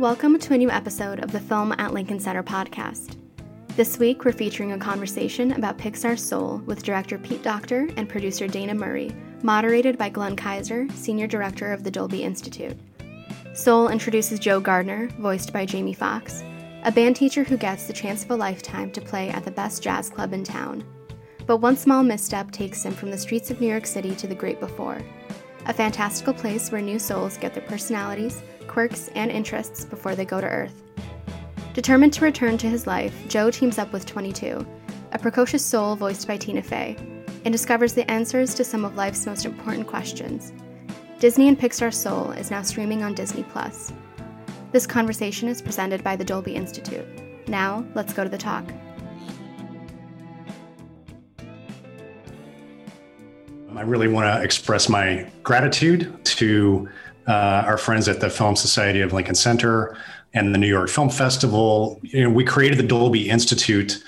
Welcome to a new episode of the Film at Lincoln Center podcast. This week, we're featuring a conversation about Pixar's Soul with director Pete Docter and producer Dana Murray, moderated by Glenn Kiser, senior director of the Dolby Institute. Soul introduces Joe Gardner, voiced by Jamie Foxx, a band teacher who gets the chance of a lifetime to play at the best jazz club in town. But one small misstep takes him from the streets of New York City to the great before, a fantastical place where new souls get their personalities, quirks, and interests before they go to Earth. Determined to return to his life, Joe teams up with 22, a precocious soul voiced by Tina Fey, and discovers the answers to some of life's most important questions. Disney and Pixar Soul is now streaming on Disney Plus. This conversation is presented by the Dolby Institute. Now, let's go to the talk. I really want to express my gratitude to uh, our friends at the Film Society of Lincoln Center and the New York Film Festival. You know, we created the Dolby Institute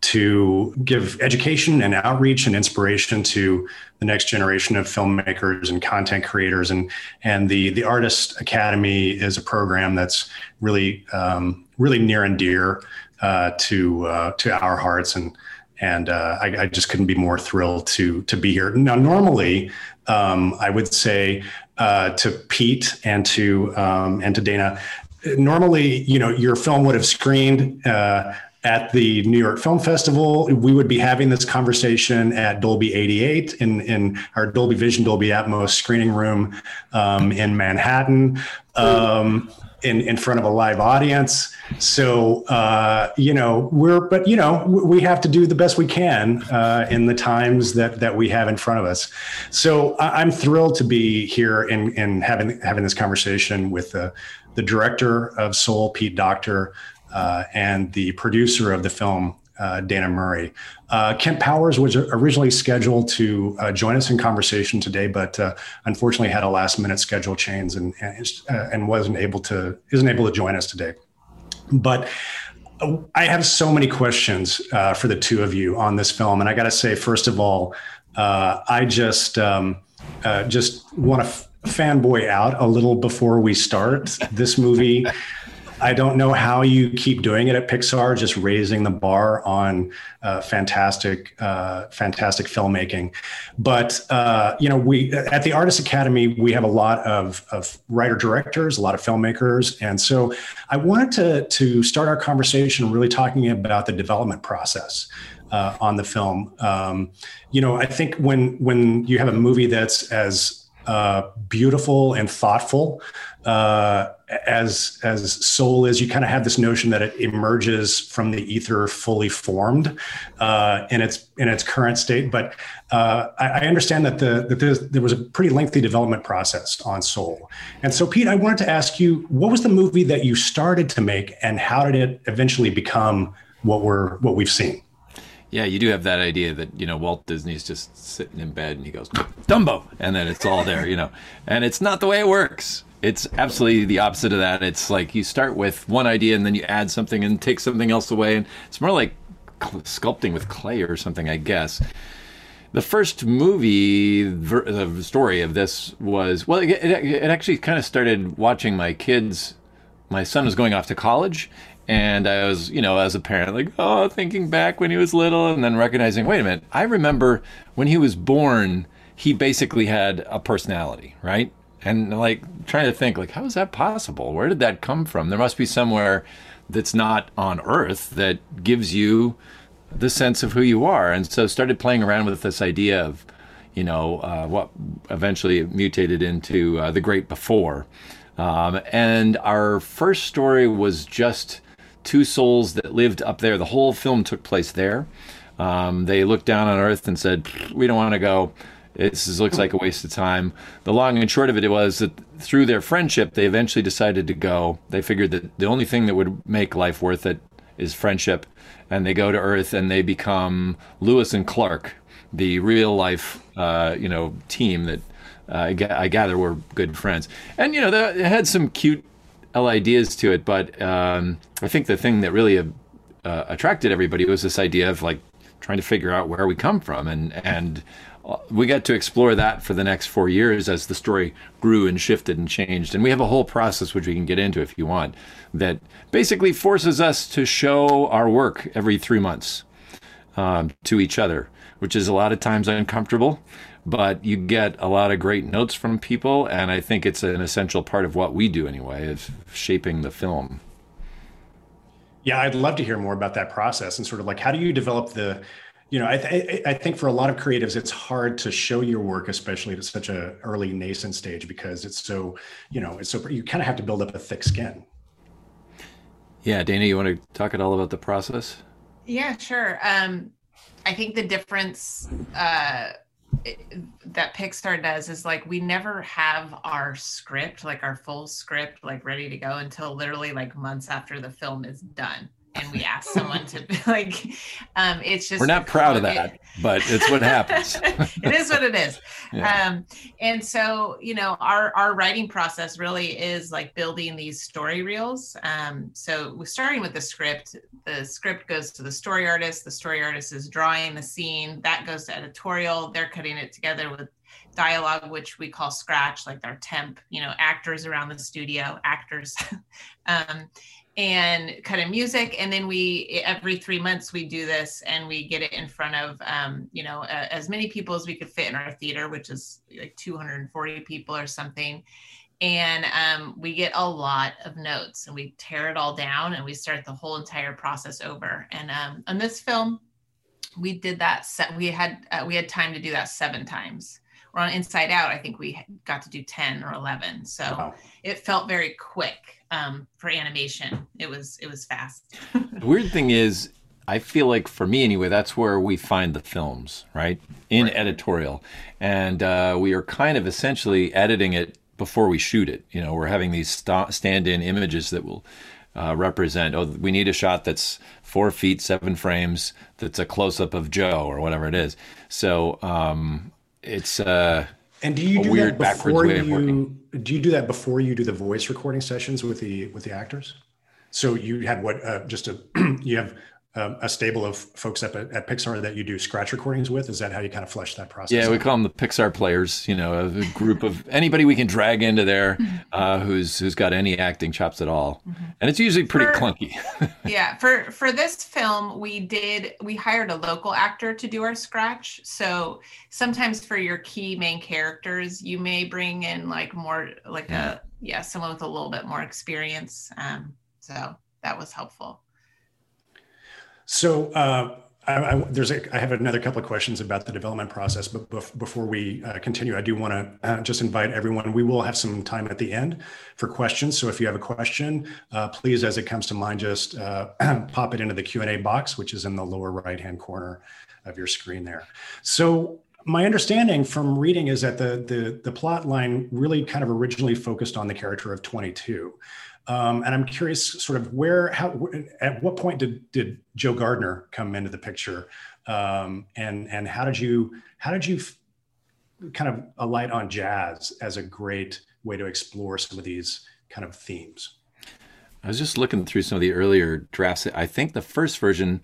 to give education and outreach and inspiration to the next generation of filmmakers and content creators. And and the the artist academy is a program that's really um, really near and dear uh, to uh, to our hearts. And and uh, I, I, just couldn't be more thrilled to to be here. Now normally um, I would say uh, to Pete and to um, and to Dana normally you know your film would have screened uh, at the New York Film Festival. We would be having this conversation at Dolby 88 in, in our Dolby Vision, Dolby Atmos screening room um, in Manhattan. Um, in, in front of a live audience. So, uh, you know, we're, but, you know, we have to do the best we can uh, in the times that, that we have in front of us. So I'm thrilled to be here and, and having, having this conversation with the, the director of Soul, Pete Docter, uh, and the producer of the film, uh, Dana Murray. Uh, Kemp Powers was originally scheduled to uh, join us in conversation today, but uh, unfortunately had a last minute schedule change and and, uh, and, wasn't able to isn't able to join us today. But I have so many questions for the two of you on this film, and I got to say, first of all, I just um, just want to f- fanboy out a little before we start. This movie I don't know how you keep doing it at Pixar, just raising the bar on uh, fantastic, uh, fantastic filmmaking. But uh, you know, we at the Artist Academy we have a lot of, of writer directors, a lot of filmmakers, and so I wanted to to start our conversation really talking about the development process. Uh, on the film, um, you know, I think when when you have a movie that's as uh, beautiful and thoughtful uh, as as soul is you kind of have this notion that it emerges from the ether fully formed uh, in its in its current state. But uh, I, I, understand that the that there was a pretty lengthy development process on soul. And so pete i wanted to ask you what was the movie that you started to make and how did it eventually become what we're what we've seen? Yeah, you do have that idea that you know Walt Disney's just sitting in bed and he goes Dumbo, and then it's all there, you know, and it's not the way it works. It's absolutely the opposite of that. It's like you start with one idea and then you add something and take something else away, and it's more like sculpting with clay or something, I guess. The first movie the story of this was well, it, it, it actually kind of started watching my kids. My son was going off to college, and I was, you know, as a parent, like, oh, thinking back when he was little and then recognizing, wait a minute, I remember when he was born, he basically had a personality, right? And like trying to think like how is that possible? Where did that come from? There must be somewhere that's not on earth that gives you the sense of who you are. And so started playing around with this idea of you know uh, what eventually mutated into uh, the great before. Um, and our first story was just two souls that lived up there. The whole film took place there. Um, they looked down on earth and said we don't want to go this looks like a waste of time. The long and short of it was that through their friendship, they eventually decided to go. They figured that the only thing that would make life worth it is friendship. And they go to Earth and they become Lewis and Clark, the real life, uh, you know, team that uh, I gather were good friends. And, you know, it had some cute ideas to it, but um, I think the thing that really uh, attracted everybody was this idea of like trying to figure out where we come from and and we got to explore that for the next four years as the story grew and shifted and changed. And we have a whole process, which we can get into if you want, that basically forces us to show our work every three months um, to each other, which is a lot of times uncomfortable. But you get a lot of great notes from people, and I think it's an essential part of what we do anyway, of shaping the film. Yeah, I'd love to hear more about that process and sort of like how do you develop the you know, I, th- I think for a lot of creatives, it's hard to show your work, especially at such a early nascent stage, because it's so, you know, it's so you kind of have to build up a thick skin. Yeah, Dana, you want to talk at all about the process? Yeah, sure. Um, I think the difference uh, that Pixar does is like we never have our script, like our full script, like ready to go until literally like months after the film is done and we ask someone to like um it's just we're not proud of that it. but it's what happens it is what it is yeah. um and so you know our our writing process really is like building these story reels um so we're starting with the script the script goes to the story artist the story artist is drawing the scene that goes to editorial they're cutting it together with dialogue which we call scratch like our temp you know actors around the studio actors um and kind of music and then we every three months we do this and we get it in front of um, you know uh, as many people as we could fit in our theater which is like 240 people or something. And um, we get a lot of notes and we tear it all down and we start the whole entire process over. And um, on this film we did that set we had uh, we had time to do that seven times or on inside out i think we got to do 10 or 11 so wow. it felt very quick um, for animation. It was it was fast. the weird thing is, I feel like for me anyway, that's where we find the films, right? In right. editorial, and uh, we are kind of essentially editing it before we shoot it. You know, we're having these st- stand-in images that will. Uh, represent. Oh, we need a shot that's four feet, seven frames. That's a close up of Joe or whatever it is. So um, it's uh, and do you do that before you do you do that before you do the voice recording sessions with the with the actors? So you had what uh, just a you have um, a stable of folks up at, at, Pixar that you do scratch recordings with? Is that how you kind of flesh that process? Yeah, out? we call them the Pixar players. You know, a group of anybody we can drag into there uh, who's who's got any acting chops at all, mm-hmm. and it's usually pretty for, clunky. yeah, for for this film, we did we hired a local actor to do our scratch. So sometimes for your key main characters, you may bring in like more like yeah. a yeah someone with a little bit more experience. Um, so that was helpful. So uh, I, I, there's a, I have another couple of questions about the development process, but bef- before we uh, continue, I do want to uh, just invite everyone. We will have some time at the end for questions. So if you have a question, uh, please, as it comes to mind, just uh, pop it into the Q and A box, which is in the lower right hand corner of your screen there. So my understanding from reading is that the the the plot line really kind of originally focused on the character of 22. Um, and I'm curious, sort of where, how, at what point did did Joe Gardner come into the picture, um, and and how did you how did you f- kind of alight on jazz as a great way to explore some of these kind of themes? I was just looking through some of the earlier drafts. I think the first version,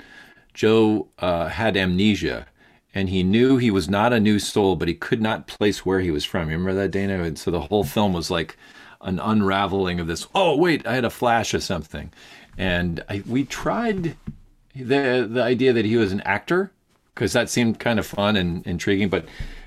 Joe uh, had amnesia, and he knew he was not a new soul, but he could not place where he was from. You remember that, Dana? And so the whole film was like an unraveling of this. Oh, wait, I had a flash of something, and I, we tried the the idea that he was an actor because that seemed kind of fun and intriguing, but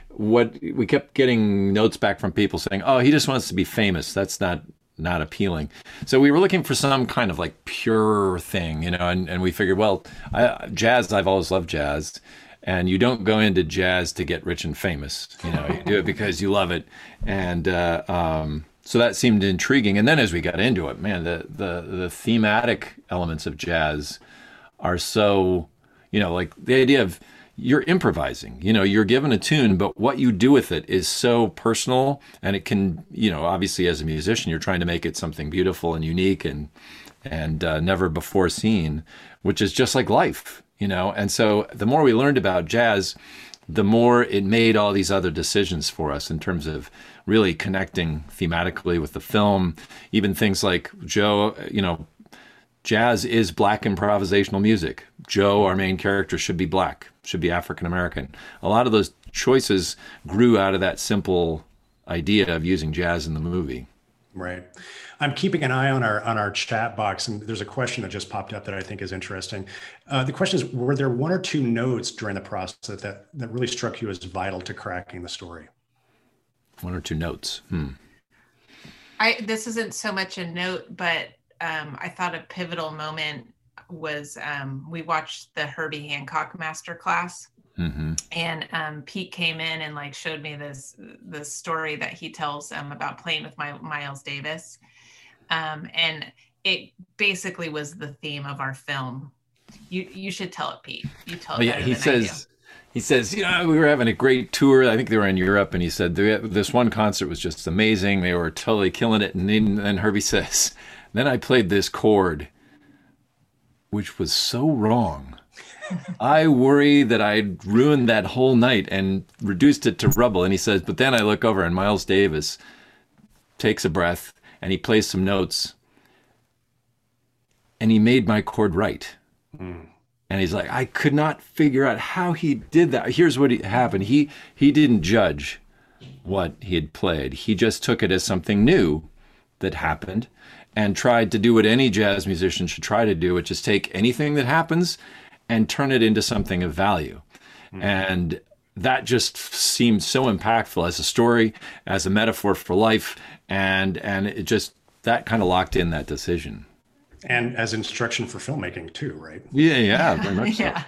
what we kept getting notes back from people saying, "Oh, he just wants to be famous." That's not not appealing. So we were looking for some kind of like pure thing, you know, and, and we figured, well, I, jazz, I've always loved jazz. And you don't go into jazz to get rich and famous, you know. You do it because you love it, and uh, um, so that seemed intriguing. And then as we got into it, man, the the the thematic elements of jazz are so, you know, like the idea of you're improvising. You know, you're given a tune, but what you do with it is so personal, and it can, you know, obviously as a musician, you're trying to make it something beautiful and unique and and uh, never before seen, which is just like life, you know. And so the more we learned about jazz, the more it made all these other decisions for us in terms of really connecting thematically with the film. Even things like Joe, you know, jazz is black improvisational music. Joe, our main character, should be black, should be African American. A lot of those choices grew out of that simple idea of using jazz in the movie. Right. I'm keeping an eye on our on our chat box, and there's a question that just popped up that I think is interesting. Uh, the question is: Were there one or two notes during the process that, that that really struck you as vital to cracking the story? One or two notes. Hmm. I this isn't so much a note, but um, I thought a pivotal moment was um, we watched the Herbie Hancock master class. Mm-hmm. And um, Pete came in and like showed me this this story that he tells um, about playing with my Miles Davis, um, and it basically was the theme of our film. You you should tell it, Pete. You tell it. Oh, yeah, he says. He says, you know, we were having a great tour. I think they were in Europe, and he said this one concert was just amazing. They were totally killing it. And then, then Herbie says, then I played this chord, which was so wrong. I worry that I'd ruined that whole night and reduced it to rubble. And he says, but then I look over and Miles Davis takes a breath and he plays some notes and he made my chord right. Mm. And he's like, I could not figure out how he did that. Here's what happened. He he didn't judge what he had played. He just took it as something new that happened and tried to do what any jazz musician should try to do, which is take anything that happens and turn it into something of value. Mm-hmm. And that just seemed so impactful as a story, as a metaphor for life, and and it just that kind of locked in that decision. And as instruction for filmmaking too, right? Yeah, yeah, very much yeah.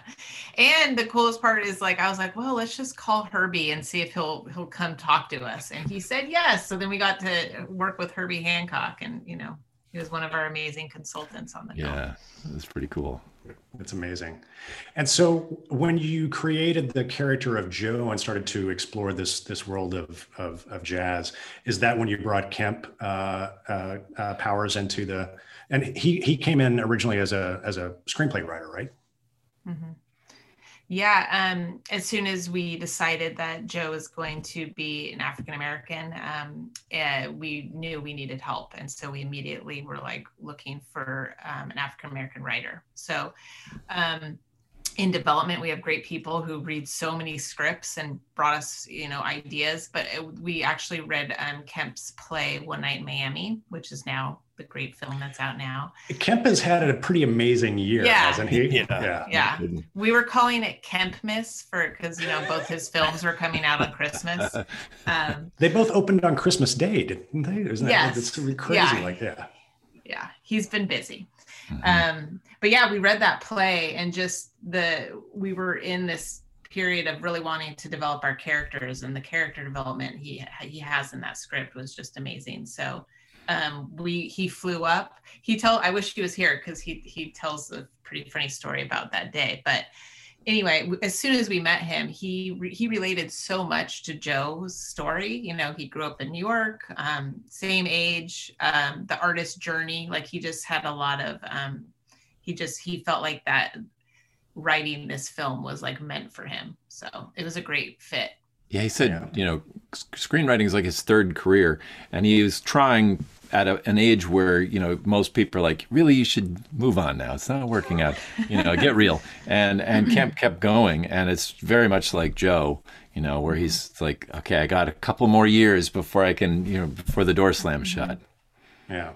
And the coolest part is like I was like, well, let's just call Herbie and see if he'll he'll come talk to us. And he said yes. So then we got to work with Herbie Hancock, and you know, he was one of our amazing consultants on the film. Yeah, that's pretty cool. It's amazing. And so when you created the character of Joe and started to explore this this world of of, of jazz, is that when you brought Kemp uh, uh, uh, Powers into the? And he he came in originally as a as a screenplay writer, right? Mm-hmm. Yeah, um, as soon as we decided that Joe was going to be an African American, um, uh, we knew we needed help, and so we immediately were like looking for um, an African American writer. So, um, in development, we have great people who read so many scripts and brought us, you know, ideas. But it, we actually read um, Kemp's play One Night in Miami, which is now the great film that's out now. Kemp has had a pretty amazing year, yeah. hasn't he? Yeah. yeah. yeah. We were calling it Kemp Miss for because you know both his films were coming out on Christmas. Um, they both opened on Christmas Day, didn't they? Isn't that yes. it's really crazy? Yeah. Like yeah. Yeah. He's been busy. Mm-hmm. Um, but yeah, we read that play and just the we were in this period of really wanting to develop our characters and the character development he he has in that script was just amazing. So um, we he flew up. He told I wish he was here because he he tells a pretty funny story about that day. But anyway, as soon as we met him, he he related so much to Joe's story. You know, he grew up in New York, um, same age, um, the artist journey. Like he just had a lot of. Um, he just he felt like that writing this film was like meant for him. So it was a great fit. Yeah, he said, yeah. you know, screenwriting is like his third career, and he was trying at a, an age where you know most people are like, really, you should move on now. It's not working out. You know, get real. And and Kemp kept going, and it's very much like Joe. You know, where he's like, okay, I got a couple more years before I can, you know, before the door slams mm-hmm. shut. Yeah.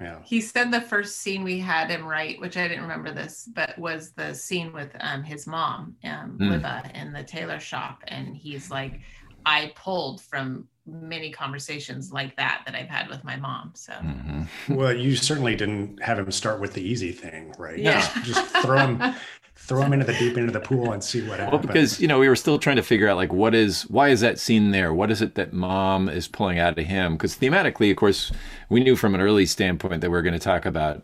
Yeah. He said the first scene we had him write, which I didn't remember this, but was the scene with um, his mom, um, mm. Libba, in the tailor shop, and he's like, I pulled from many conversations like that that I've had with my mom. So, mm-hmm. well, you certainly didn't have him start with the easy thing, right? Yeah, just, just throw him. throw him into the deep end of the pool and see what happens. Well, because you know we were still trying to figure out like what is why is that scene there? What is it that mom is pulling out of him? Because thematically, of course, we knew from an early standpoint that we are going to talk about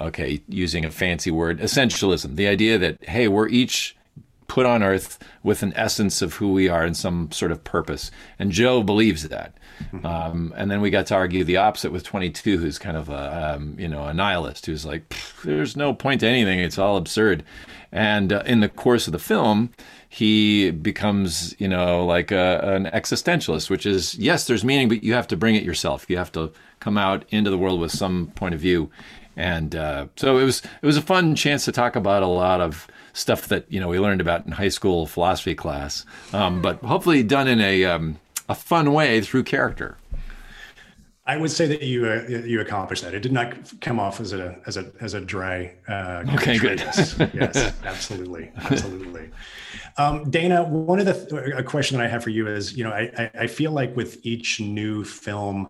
okay, using a fancy word, essentialism. The idea that hey, we're each put on earth with an essence of who we are and some sort of purpose. And Joe believes that. Mm-hmm. Um, and then we got to argue the opposite with 22, who's kind of a, um, you know, a nihilist who's like, there's no point to anything. It's all absurd. And uh, in the course of the film, he becomes, you know, like a, an existentialist, which is, yes, there's meaning, but you have to bring it yourself. You have to come out into the world with some point of view. and uh, so it was it was a fun chance to talk about a lot of stuff that you know we learned about in high school philosophy class, um, but hopefully done in a um, a fun way through character. I would say that you uh, you accomplished that. It did not come off as a as a as a dry. Uh, okay, good. yes, absolutely, absolutely. Um, Dana, one of the th- a question that I have for you is, you know, I, I feel like with each new film,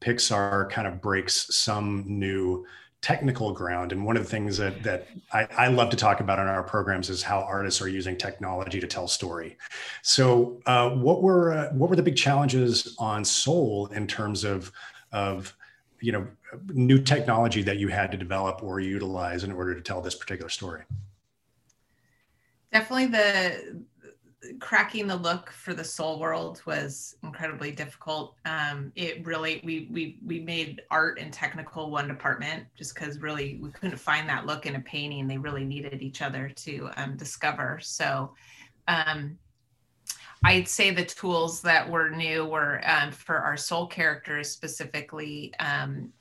Pixar kind of breaks some new technical ground. And one of the things that that I, I, love to talk about in our programs is how artists are using technology to tell story. So, uh, what were uh, what were the big challenges on Soul in terms of of you know new technology that you had to develop or utilize in order to tell this particular story? Definitely the cracking the look for the soul world was incredibly difficult. Um, it really we we we made art and technical one department just because really we couldn't find that look in a painting. They really needed each other to um, discover. So um, i'd say the tools that were new were um, for our soul characters specifically um,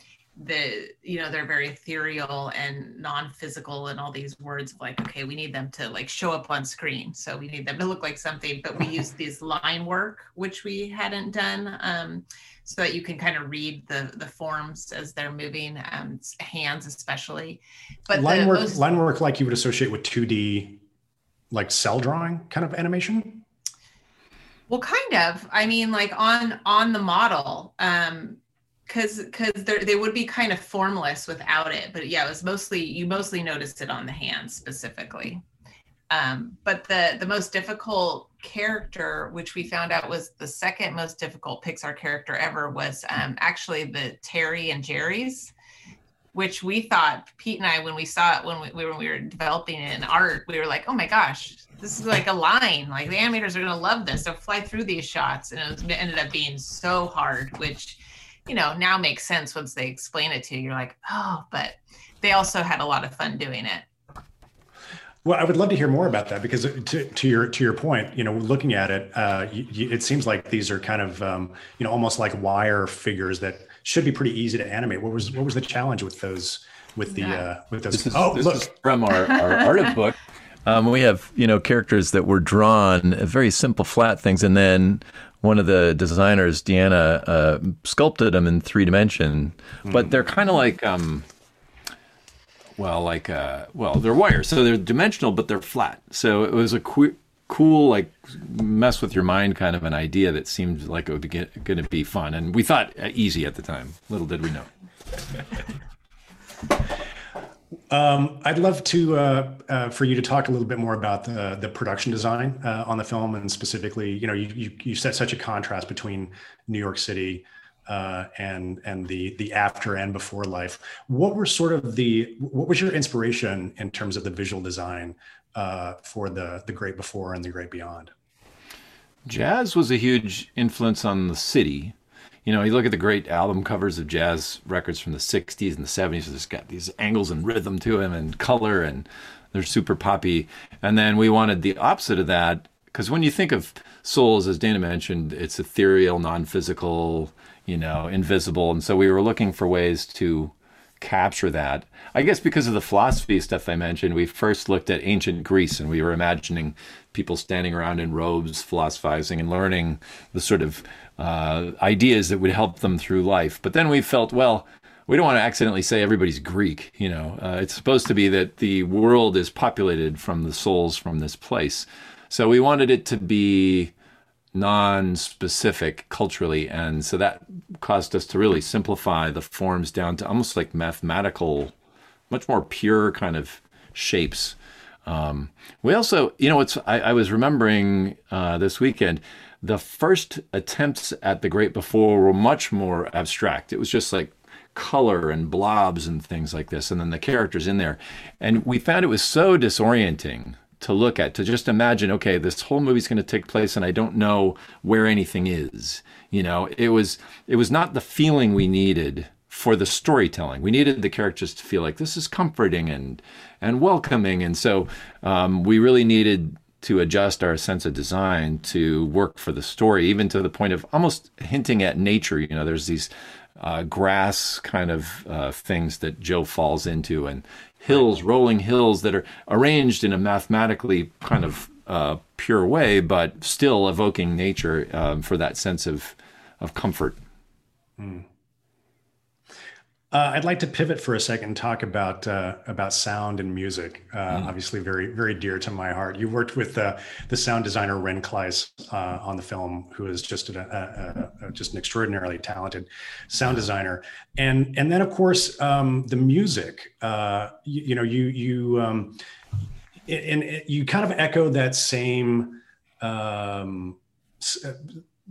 the you know they're very ethereal and non-physical and all these words of like okay we need them to like show up on screen. So we need them to look like something but we use these line work which we hadn't done um, so that you can kind of read the the forms as they're moving um, hands especially. But line work most, line work like you would associate with 2d like cel drawing kind of animation? Well kind of. I mean like on on the model um because because they would be kind of formless without it but yeah it was mostly you mostly noticed it on the hands specifically. Um, but the the most difficult character which we found out was the second most difficult pixar character ever was um, actually the terry and jerry's which we thought pete and i when we saw it when we, when we were developing it in art we were like oh my gosh this is like a line like the animators are going to love this they'll fly through these shots. And it, ended up being so hard which you know, now makes sense once they explain it to you. You're like, oh, but they also had a lot of fun doing it. Well, I would love to hear more about that because to, to your to your point, you know, looking at it, uh, you, it seems like these are kind of um, you know almost like wire figures that should be pretty easy to animate. What was what was the challenge with those with the yeah. uh, with those? This is, oh, this look. is from our, our art book. Um, we have you know characters that were drawn very simple flat things, and then one of the designers, Deanna, uh, sculpted them in three dimension, mm. but they're kind of like, um, well, like, uh, well, they're wires, so they're dimensional, but they're flat. So it was a qu- cool, like, mess with your mind kind of an idea that seemed like it would be going to be fun, and we thought uh, easy at the time. Little did we know. Um, I'd love to uh, uh, for you to talk a little bit more about the the production design uh, on the film, and specifically, you know, you, you, you set such a contrast between New York City uh, and and the the after and before life. What were sort of the what was your inspiration in terms of the visual design uh, for the the great before and the great beyond? Jazz was a huge influence on the city you know, you look at the great album covers of jazz records from the 60s and the 70s, it's got these angles and rhythm to them and color, and they're super poppy. And then we wanted the opposite of that, because when you think of souls, as Dana mentioned, it's ethereal, non physical, you know, invisible. And so we were looking for ways to capture that. I guess because of the philosophy stuff I mentioned, we first looked at ancient Greece and we were imagining people standing around in robes, philosophizing and learning the sort of uh, ideas that would help them through life. But then we felt, well, we don't want to accidentally say everybody's Greek. You know, uh, it's supposed to be that the world is populated from the souls from this place. So we wanted it to be non-specific culturally, and so that caused us to really simplify the forms down to almost like mathematical, much more pure kind of shapes. Um, we also, you know, it's I, I was remembering uh, this weekend the first attempts at the great before were much more abstract. It was just like color and blobs and things like this, and then the characters in there. And we found it was so disorienting to look at, to just imagine, okay, this whole movie's going to take place and I don't know where anything is. You know, it was it was not the feeling we needed for the storytelling. We needed the characters to feel like this is comforting and and welcoming, and so um, we really needed to adjust our sense of design to work for the story, even to the point of almost hinting at nature. You know, there's these uh, grass kind of uh, things that Joe falls into, and hills, rolling hills that are arranged in a mathematically kind of uh, pure way, but still evoking nature um, for that sense of of comfort. Mm. Uh, I'd like to pivot for a second and talk about uh, about sound and music. Uh, mm. Obviously, very very dear to my heart. You worked with the sound designer Ren Klyce uh, on the film, who is just a, a, a, just an extraordinarily talented sound designer. And and then of course um, the music. Uh, you, you, know, you you um, and you kind of echo that same um, s- uh,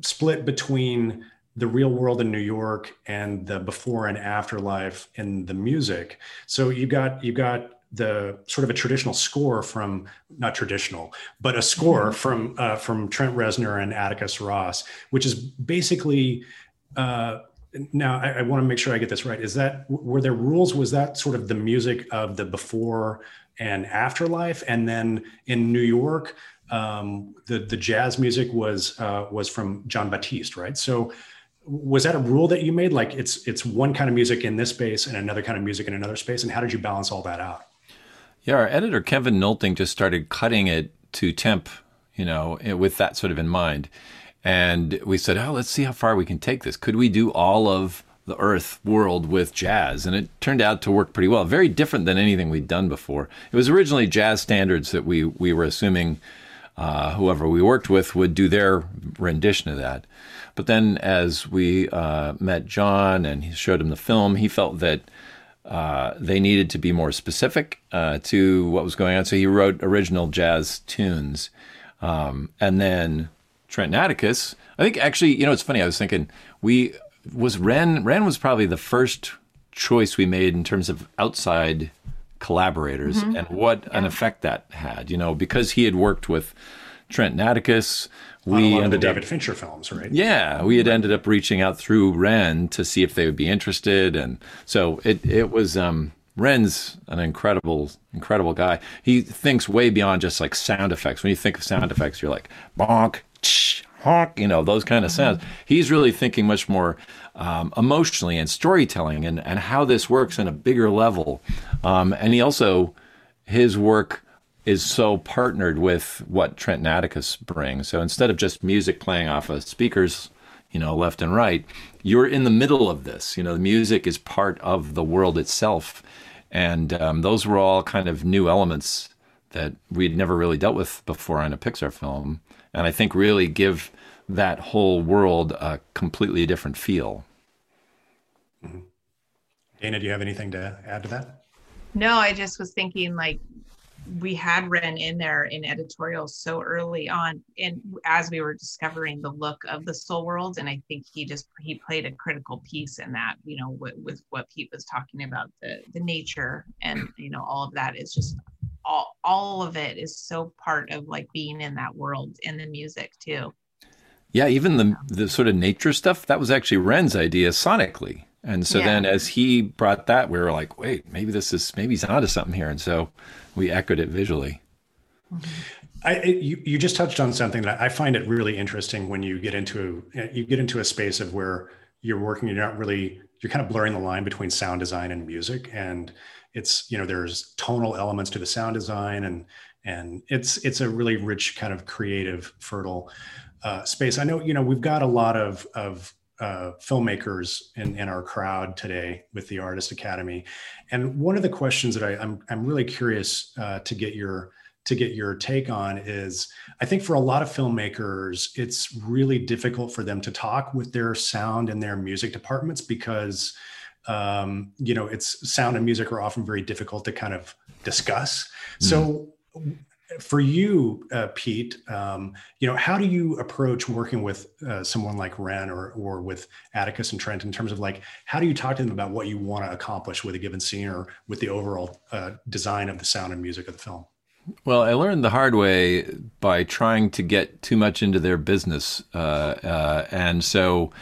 split between the real world in New York and the before and after life in the music. So you've got you've got the sort of a traditional score from not traditional, but a score mm-hmm. from uh, from Trent Reznor and Atticus Ross, which is basically. Uh, now I, I want to make sure I get this right. Is that were there rules? Was that sort of the music of the before and afterlife, and then in New York, um, the the jazz music was uh, was from Jon Batiste, right? So was that a rule that you made? Like it's it's one kind of music in this space and another kind of music in another space and how did you balance all that out? Yeah our editor kevin nolting just started cutting it to temp you know eh, with that sort of in mind. And we said oh let's see how far we can take this. Could we do all of the earth world with jazz? And it turned out to work pretty well. Very different than anything we'd done before. It was originally jazz standards that we we were assuming uh, whoever we worked with would do their rendition of that but then, as we uh, met Jon and he showed him the film, he felt that uh, they needed to be more specific uh, to what was going on. So he wrote original jazz tunes. Um, and then Trent Atticus, I think actually, you know, it's funny. I was thinking we was Ren. Ren was probably the first choice we made in terms of outside collaborators mm-hmm. and what yeah. an effect that had. You know, because he had worked with Trent Atticus we ended the David up, Fincher films, right? Yeah, we had ended up reaching out through Ren to see if they would be interested, and so it it was. Um, Ren's an incredible, incredible guy. He thinks way beyond just like sound effects. When you think of sound effects, you're like bonk, tsh, honk, you know, those kind of sounds. Mm-hmm. He's really thinking much more um, emotionally and storytelling and, and how this works on a bigger level. Um, and he also, his work is so partnered with what Trent Atticus brings. So instead of just music playing off of speakers, you know, left and right, you're in the middle of this. You know, the music is part of the world itself. And um, those were all kind of new elements that we'd never really dealt with before on a Pixar film. And I think really give that whole world a completely different feel. Mm-hmm. Dana, do you have anything to add to that? No, I just was thinking like we had Ren in there in editorials so early on, and as we were discovering the look of the Soul World, and I think he just he played a critical piece in that. You know, with, with what Pete was talking about the the nature and you know all of that is just all all of it is so part of like being in that world and the music too. Yeah, even the the sort of nature stuff that was actually Ren's idea sonically. And so yeah. then as he brought that, we were like, wait, maybe this is maybe he's onto something here. And so we echoed it visually. I, you, you just touched on something that I find it really interesting when you get into uh, you get into a space of where you're working, you're not really you're kind of blurring the line between sound design and music, and it's you know there's tonal elements to the sound design, and and it's it's a really rich kind of creative, fertile uh, space. I know you know we've got a lot of of uh, filmmakers in, in our crowd today with the Artist Academy. And one of the questions that I, I'm, I'm really curious uh, to get your to get your take on is I think for a lot of filmmakers, it's really difficult for them to talk with their sound and their music departments because um, you know it's sound and music are often very difficult to kind of discuss. Mm. So for you, uh, Pete, um, you know, how do you approach working with uh, someone like Ren or or with Atticus and Trent in terms of like how do you talk to them about what you want to accomplish with a given scene or with the overall uh, design of the sound and music of the film? Well, I learned the hard way by trying to get too much into their business, uh, uh, and so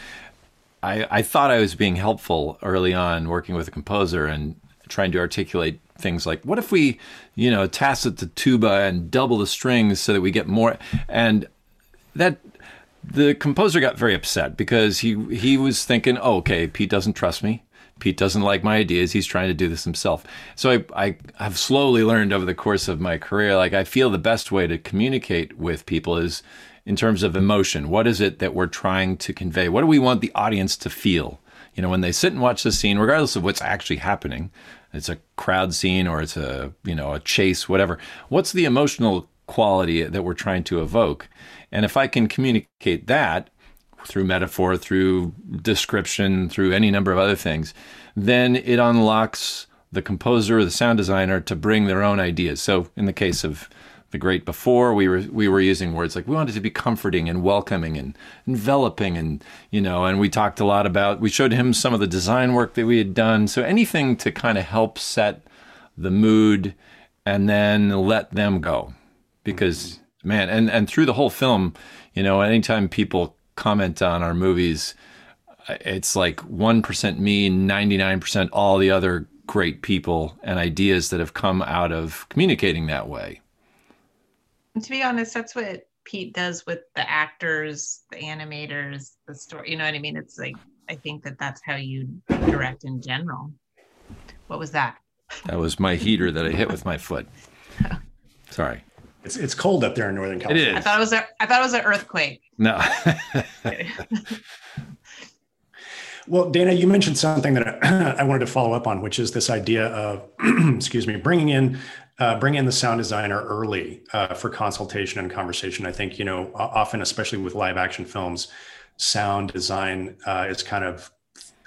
I, I thought I was being helpful early on working with a composer and trying to articulate things like what if we you know tacet the tuba and double the strings so that we get more and that the composer got very upset because he he was thinking, oh, okay, Pete doesn't trust me. Pete doesn't like my ideas. He's trying to do this himself. So I, I have slowly learned over the course of my career, like I feel the best way to communicate with people is in terms of emotion. What is it that we're trying to convey? What do we want the audience to feel? You know, when they sit and watch the scene, regardless of what's actually happening, it's a crowd scene or it's a, you know, a chase, whatever. What's the emotional quality that we're trying to evoke? And if I can communicate that through metaphor, through description, through any number of other things, then it unlocks the composer or the sound designer to bring their own ideas. So in the case of the great before we were we were using words like we wanted to be comforting and welcoming and enveloping and you know and we talked a lot about we showed him some of the design work that we had done. So anything to kind of help set the mood and then let them go. Because man and and through the whole film you know anytime people comment on our movies it's like 1% me 99% all the other great people and ideas that have come out of communicating that way to be honest, that's what Pete does with the actors, the animators, the story. You know what I mean? It's like I think that that's how you direct in general. What was that? That was my heater that I hit with my foot. Sorry. It's it's cold up there in Northern California. It I thought it was a I thought it was an earthquake. No. Well, Dana, you mentioned something that I wanted to follow up on, which is this idea of, excuse me, bringing in uh, bring in the sound designer early uh, for consultation and conversation. I think you know often, especially with live action films, sound design uh, is kind of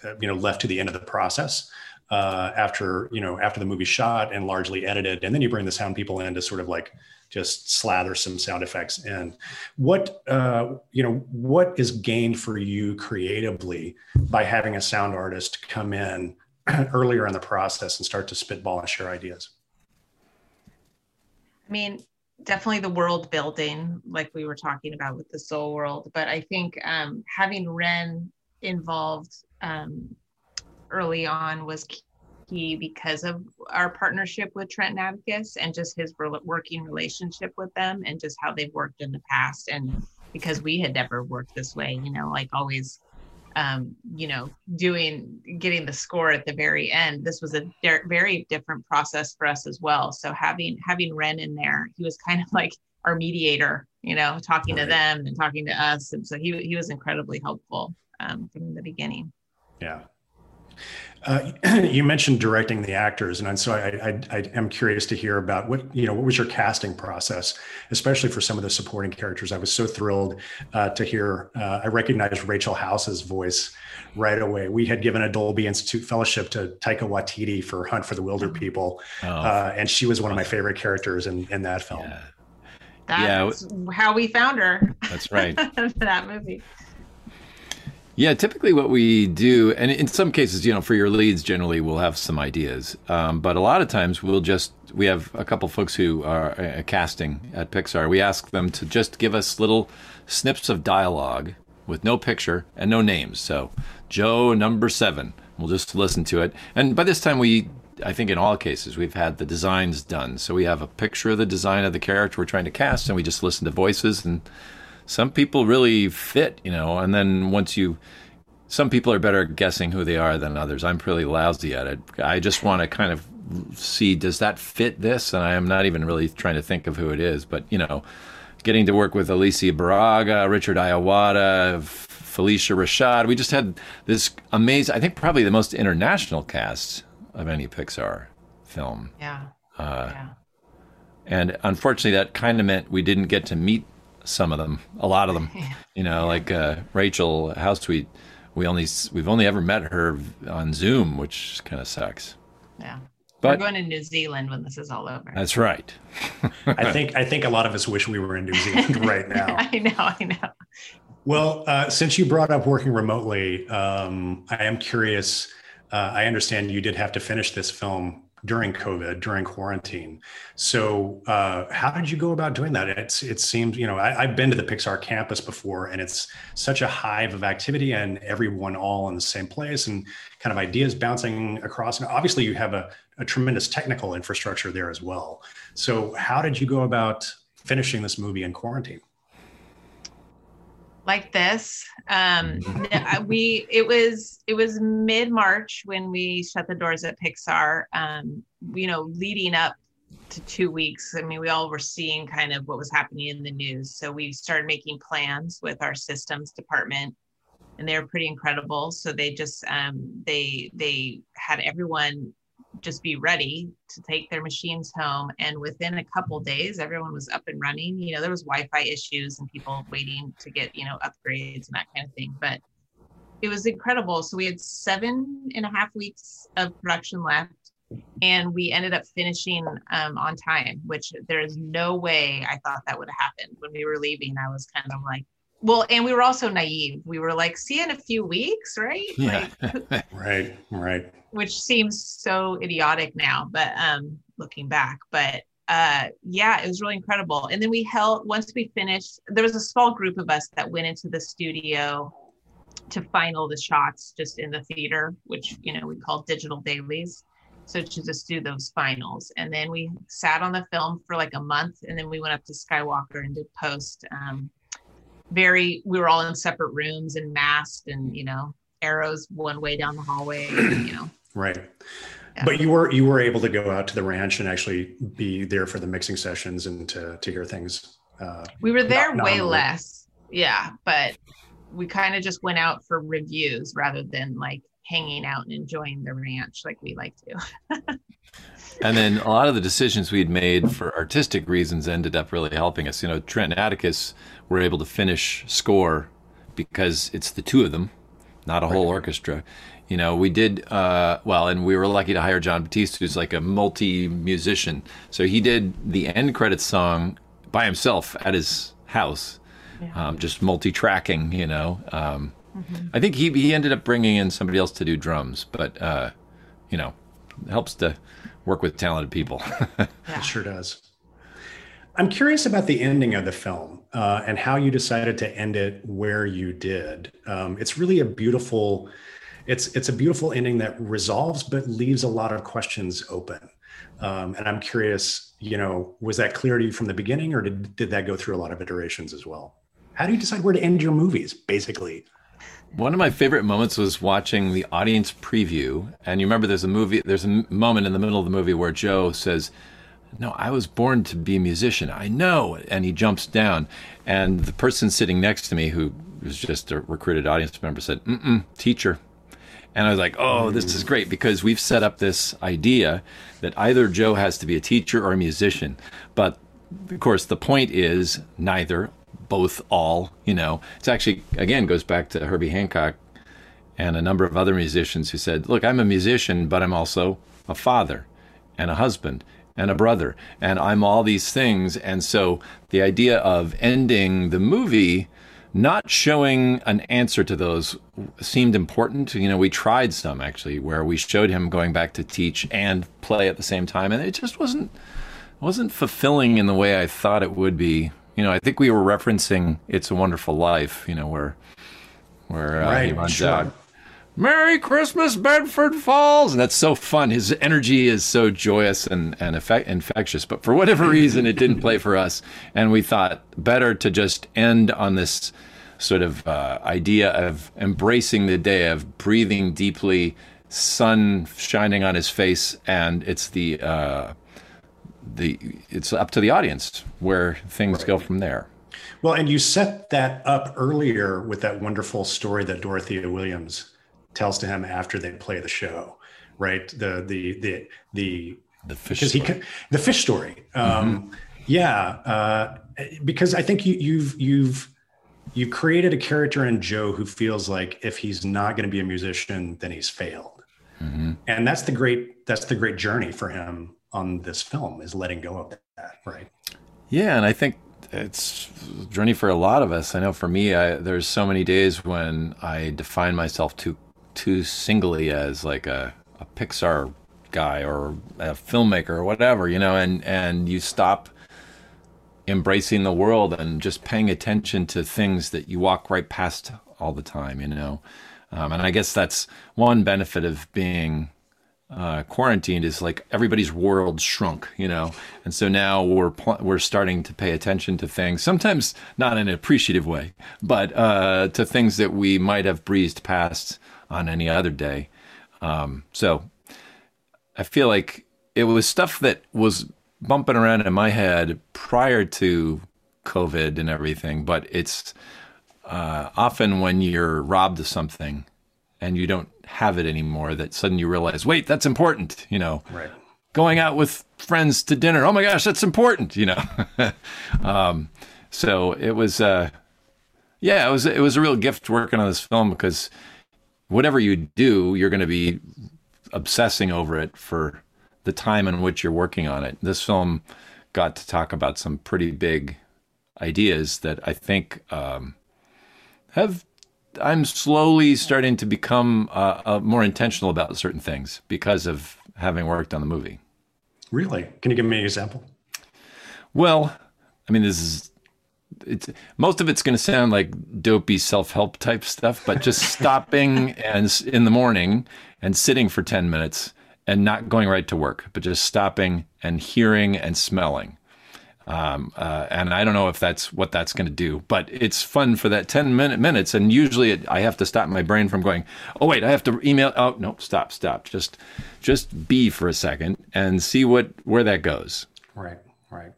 uh, you know left to the end of the process uh, after you know after the movie shot and largely edited, and then you bring the sound people in to sort of like just slather some sound effects in. What uh, you know, what is gained for you creatively by having a sound artist come in earlier in the process and start to spitball and share ideas? I mean, definitely the world building, like we were talking about with the soul world. But I think um, having Ren involved um, early on was key because of our partnership with Trent and Atticus and just his working relationship with them and just how they've worked in the past. And because we had never worked this way, you know, like always um, you know, doing getting the score at the very end. This was a de- very different process for us as well. So having having Ren in there, he was kind of like our mediator, you know, talking right. to them and talking to us, and so he he was incredibly helpful um, from the beginning. Yeah. Uh, you mentioned directing the actors, and so I, I, I, am curious to hear about what you know. What was your casting process, especially for some of the supporting characters? I was so thrilled uh, to hear. Uh, I recognized Rachel House's voice right away. We had given a Dolby Institute fellowship to Taika Waititi for Hunt for the Wilderpeople, oh. Uh, and she was one of my favorite characters in in that film. Yeah. That's yeah. how we found her. That's right. that movie. Yeah, typically what we do, and in some cases, you know, for your leads, generally we'll have some ideas, um, but a lot of times we'll just we have a couple folks who are uh, casting at Pixar. We ask them to just give us little snips of dialogue with no picture and no names. So Joe number seven, we'll just listen to it, and by this time we. I think in all cases we've had the designs done. So we have a picture of the design of the character we're trying to cast, and we just listen to voices and some people really fit, you know, and then once you some people are better at guessing who they are than others. I'm pretty lousy at it. I just want to kind of see does that fit this and I am not even really trying to think of who it is, but you know, getting to work with Alice Braga, Richard Ayoade, Phylicia Rashad. We just had this amazing I think probably the most international cast of any Pixar film. Yeah. Uh, yeah. And unfortunately, that kind of meant we didn't get to meet some of them, a lot of them. You know, like uh, Rachel House we we only we've only ever met her on Zoom, which kind of sucks. Yeah. But, We're going to New Zealand when this is all over. That's right. I think I think a lot of us wish we were in New Zealand right now. I know, I know. Well, uh, since you brought up working remotely, um, I am curious. Uh, I understand you did have to finish this film during COVID, during quarantine. So, uh, how did you go about doing that? It's it seems you know I, have been to the Pixar campus before, and it's such a hive of activity, and everyone all in the same place, and kind of ideas bouncing across. And obviously, you have a, a tremendous technical infrastructure there as well. So, how did you go about finishing this movie in quarantine? Like this. Um, we it was it was mid March when we shut the doors at Pixar. Um, you know, leading up to two weeks. I mean, we all were seeing kind of what was happening in the news, so we started making plans with our systems department, and they were pretty incredible. So they just um, they they had everyone just be ready to take their machines home. And within a couple days everyone was up and running. You know there was wi-fi issues and people waiting to get you know upgrades and that kind of thing. But it was incredible. So we had seven and a half weeks of production left and we ended up finishing um, on time which there's no way i thought that would have happened. When we were leaving i was kind of like well and we were also naive we were like see in a few weeks right yeah. Like, right right which seems so idiotic now, but um, looking back, but uh, yeah, it was really incredible. And then we held once we finished. There was a small group of us that went into the studio to final the shots just in the theater, which you know we call digital dailies. So to just do those finals, and then we sat on the film for like a month, and then we went up to Skywalker and did post. Um, very, we were all in separate rooms and masked, and you know arrows one way down the hallway. You know, Right. Yeah. But you were you were able to go out to the ranch and actually be there for the mixing sessions and to to hear things. Uh, we were there not, way not less, yeah. But we kind of just went out for reviews rather than like hanging out and enjoying the ranch like we like to. and then a lot of the decisions we'd made for artistic reasons ended up really helping us. You know, Trent and Atticus were able to finish score because it's the two of them, not a whole orchestra. You know, we did uh, well, and we were lucky to hire Jon Batiste, who's like a multi musician. So he did the end credits song by himself at his house, yeah. um, just multi tracking. You know, um, mm-hmm. I think he he ended up bringing in somebody else to do drums, but uh, you know, helps to work with talented people. yeah. It sure does. I'm curious about the ending of the film uh, and how you decided to end it where you did. Um, it's really a beautiful it's it's a beautiful ending that resolves but leaves a lot of questions open. Um, and I'm curious, you know, was that clear to you from the beginning, or did did that go through a lot of iterations as well? How do you decide where to end your movies, basically? One of my favorite moments was watching the audience preview, and you remember there's a movie, there's a moment in the middle of the movie where Joe says, "No, I was born to be a musician. I know," and he jumps down, and the person sitting next to me, who was just a recruited audience member, said, Mm-mm, "Teacher." And I was like, oh, this is great because we've set up this idea that either Joe has to be a teacher or a musician. But of course, the point is neither, both, all, you know. It's actually, again, goes back to Herbie Hancock and a number of other musicians who said, look, I'm a musician, but I'm also a father and a husband and a brother, and I'm all these things. And so the idea of ending the movie not showing an answer to those seemed important. You know, we tried some actually where we showed him going back to teach and play at the same time, and it just wasn't wasn't fulfilling in the way I thought it would be. You know, I think we were referencing "It's a Wonderful Life." You know, where where uh, right, he runs sure. out. Merry Christmas, Bedford Falls. And that's so fun. His energy is so joyous and, and effect, infectious. But for whatever reason, it didn't play for us. And we thought better to just end on this sort of uh, idea of embracing the day, of breathing deeply, sun shining on his face. And it's the, uh, the it's up to the audience where things right. go from there. Well, and you set that up earlier with that wonderful story that Dorothea Williams tells to him after they play the show, right? The the the the the fish because story. he the fish story. Um, mm-hmm. Yeah, uh, because I think you, you've you've you created a character in Joe who feels like if he's not going to be a musician, then he's failed, mm-hmm. and that's the great that's the great journey for him on this film is letting go of that, right? Yeah, and I think it's a journey for a lot of us. I know for me, I, there's so many days when I define myself too too singly as like a, a Pixar guy or a filmmaker or whatever, you know, and, and you stop embracing the world and just paying attention to things that you walk right past all the time, you know. Um, and I guess that's one benefit of being uh, quarantined is like everybody's world shrunk, you know, and so now we're pl- we're starting to pay attention to things. Sometimes not in an appreciative way, but uh, to things that we might have breezed past on any other day. Um, so I feel like it was stuff that was bumping around in my head prior to COVID and everything, but it's uh, often when you're robbed of something and you don't have it anymore that suddenly you realize, wait, that's important, you know. Right. Going out with friends to dinner, oh my gosh, that's important, you know. um, so it was, uh, yeah, it was it was a real gift working on this film because whatever you do, you're going to be obsessing over it for the time in which you're working on it. This film got to talk about some pretty big ideas that I think um, have I'm slowly starting to become uh, uh, more intentional about certain things because of having worked on the movie. Really? Can you give me an example? Well, I mean, this is it's most of it's going to sound like dopey self-help type stuff, but just stopping and in the morning and sitting for 10 minutes and not going right to work, but just stopping and hearing and smelling um, uh, and I don't know if that's what that's going to do, but it's fun for that 10 minute minutes. And usually it, I have to stop my brain from going, oh, wait, I have to email. Oh, no, stop, stop. Just, just be for a second and see what, where that goes. Right, right.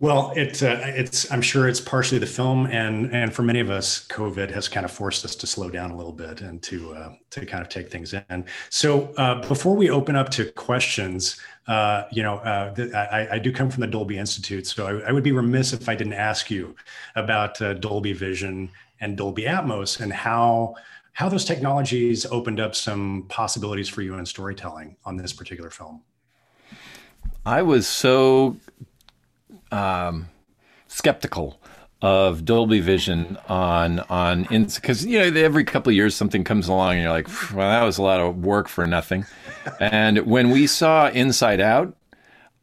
Well, it, uh, it's. I'm sure it's partially the film, and and for many of us, COVID has kind of forced us to slow down a little bit and to uh, to kind of take things in. So uh, before we open up to questions, uh, you know, uh, I, I, do come from the Dolby Institute, so I, I, would be remiss if I didn't ask you about uh, Dolby Vision and Dolby Atmos and how how those technologies opened up some possibilities for you in storytelling on this particular film. I was so um, skeptical of Dolby Vision on on because you know every couple of years something comes along and you're like, well, that was a lot of work for nothing. and when we saw Inside Out,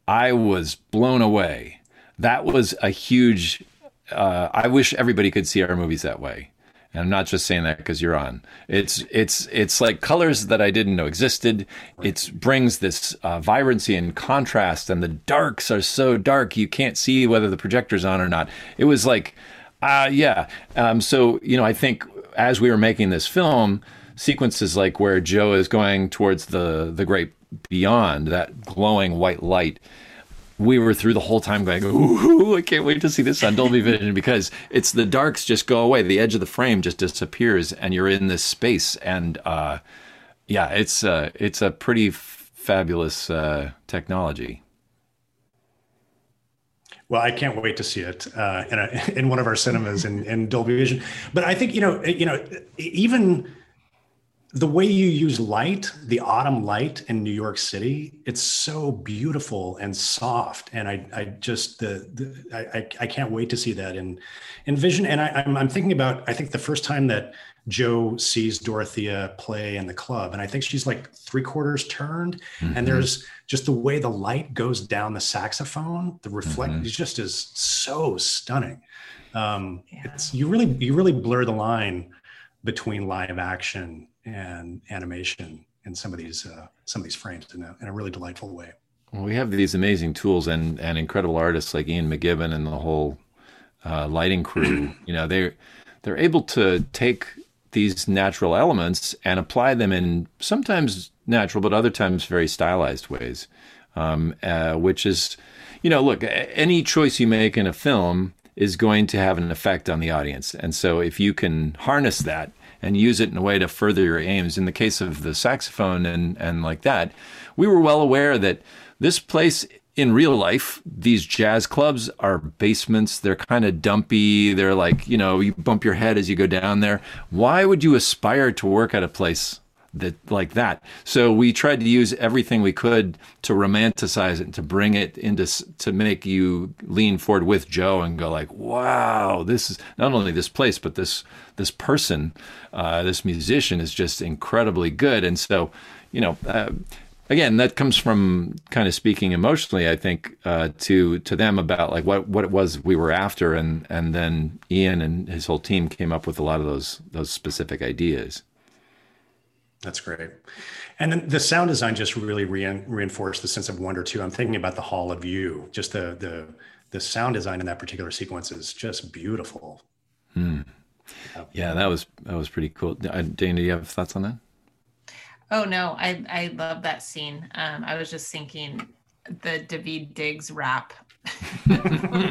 I was blown away. That was a huge. Uh, I wish everybody could see our movies that way. And I'm not just saying that because you're on. It's it's it's like colors that I didn't know existed. It brings this uh, vibrancy and contrast, and the darks are so dark you can't see whether the projector's on or not. It was like, uh, yeah. Um, so you know, I think as we were making this film, sequences like where Joe is going towards the the great beyond, that glowing white light we were through the whole time going, ooh, I can't wait to see this on Dolby Vision because it's the darks just go away. The edge of the frame just disappears and you're in this space. And uh, yeah, it's, uh, it's a pretty f- fabulous uh, technology. Well, I can't wait to see it uh, in, a, in one of our cinemas in, in Dolby Vision. But I think you know, you know, even the way you use light, the autumn light in New York City, it's so beautiful and soft. And I, I just, the, the I, I can't wait to see that in, in vision. And I, I'm, I'm thinking about, I think the first time that Joe sees Dorothea play in the club, and I think she's like three quarters turned, mm-hmm. and there's just the way the light goes down the saxophone, the reflect, mm-hmm. it just is so stunning. Um, yeah. It's you really, you really blur the line between live action and animation in some of these uh, some of these frames in a, in a really delightful way. Well, we have these amazing tools and and incredible artists like Ian Megibben and the whole uh, lighting crew. you know, they they're able to take these natural elements and apply them in sometimes natural, but other times very stylized ways. Um, uh, which is, you know, look, any choice you make in a film is going to have an effect on the audience, and so if you can harness that and use it in a way to further your aims. In the case of the saxophone and, and like that, we were well aware that this place in real life, these jazz clubs are basements. They're kind of dumpy. They're like, you know, you bump your head as you go down there. Why would you aspire to work at a place that like that. So we tried to use everything we could to romanticize it, and to bring it into to make you lean forward with Joe and go like, wow, this is not only this place, but this this person, uh, this musician is just incredibly good. And so, you know. Uh, again, that comes from kind of speaking emotionally, I think, uh, to to them about like what, what it was we were after, and and then Ian and his whole team came up with a lot of those those specific ideas. That's great. And then the sound design just really re- reinforced the sense of wonder too. I'm thinking about the Hall of You. Just the the the sound design in that particular sequence is just beautiful. Hmm. Yeah, that was that was pretty cool. Uh, Dana, do you have thoughts on that? Oh no, I I love that scene. Um, I was just thinking the Daveed Diggs rap,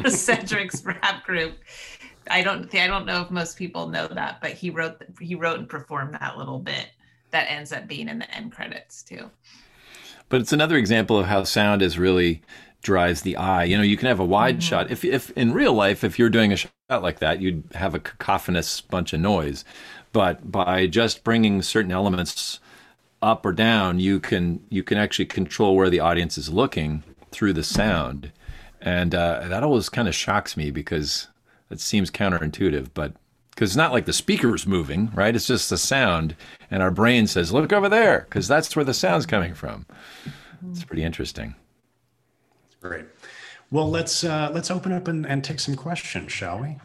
Cedric's rap group. I don't I don't know if most people know that, but he wrote he wrote and performed that little bit that ends up being in the end credits too. But it's another example of how sound is really drives the eye. You know, you can have a wide mm-hmm. shot. If if in real life, if you're doing a shot like that, you'd have a cacophonous bunch of noise. But by just bringing certain elements up or down, you can you can actually control where the audience is looking through the sound, and uh, that always kind of shocks me because it seems counterintuitive, but because it's not like the speaker's moving, right? It's just the sound, and our brain says, "Look over there," because that's where the sound's coming from. It's pretty interesting. Great. Well, let's uh, let's open up and, and take some questions, shall we?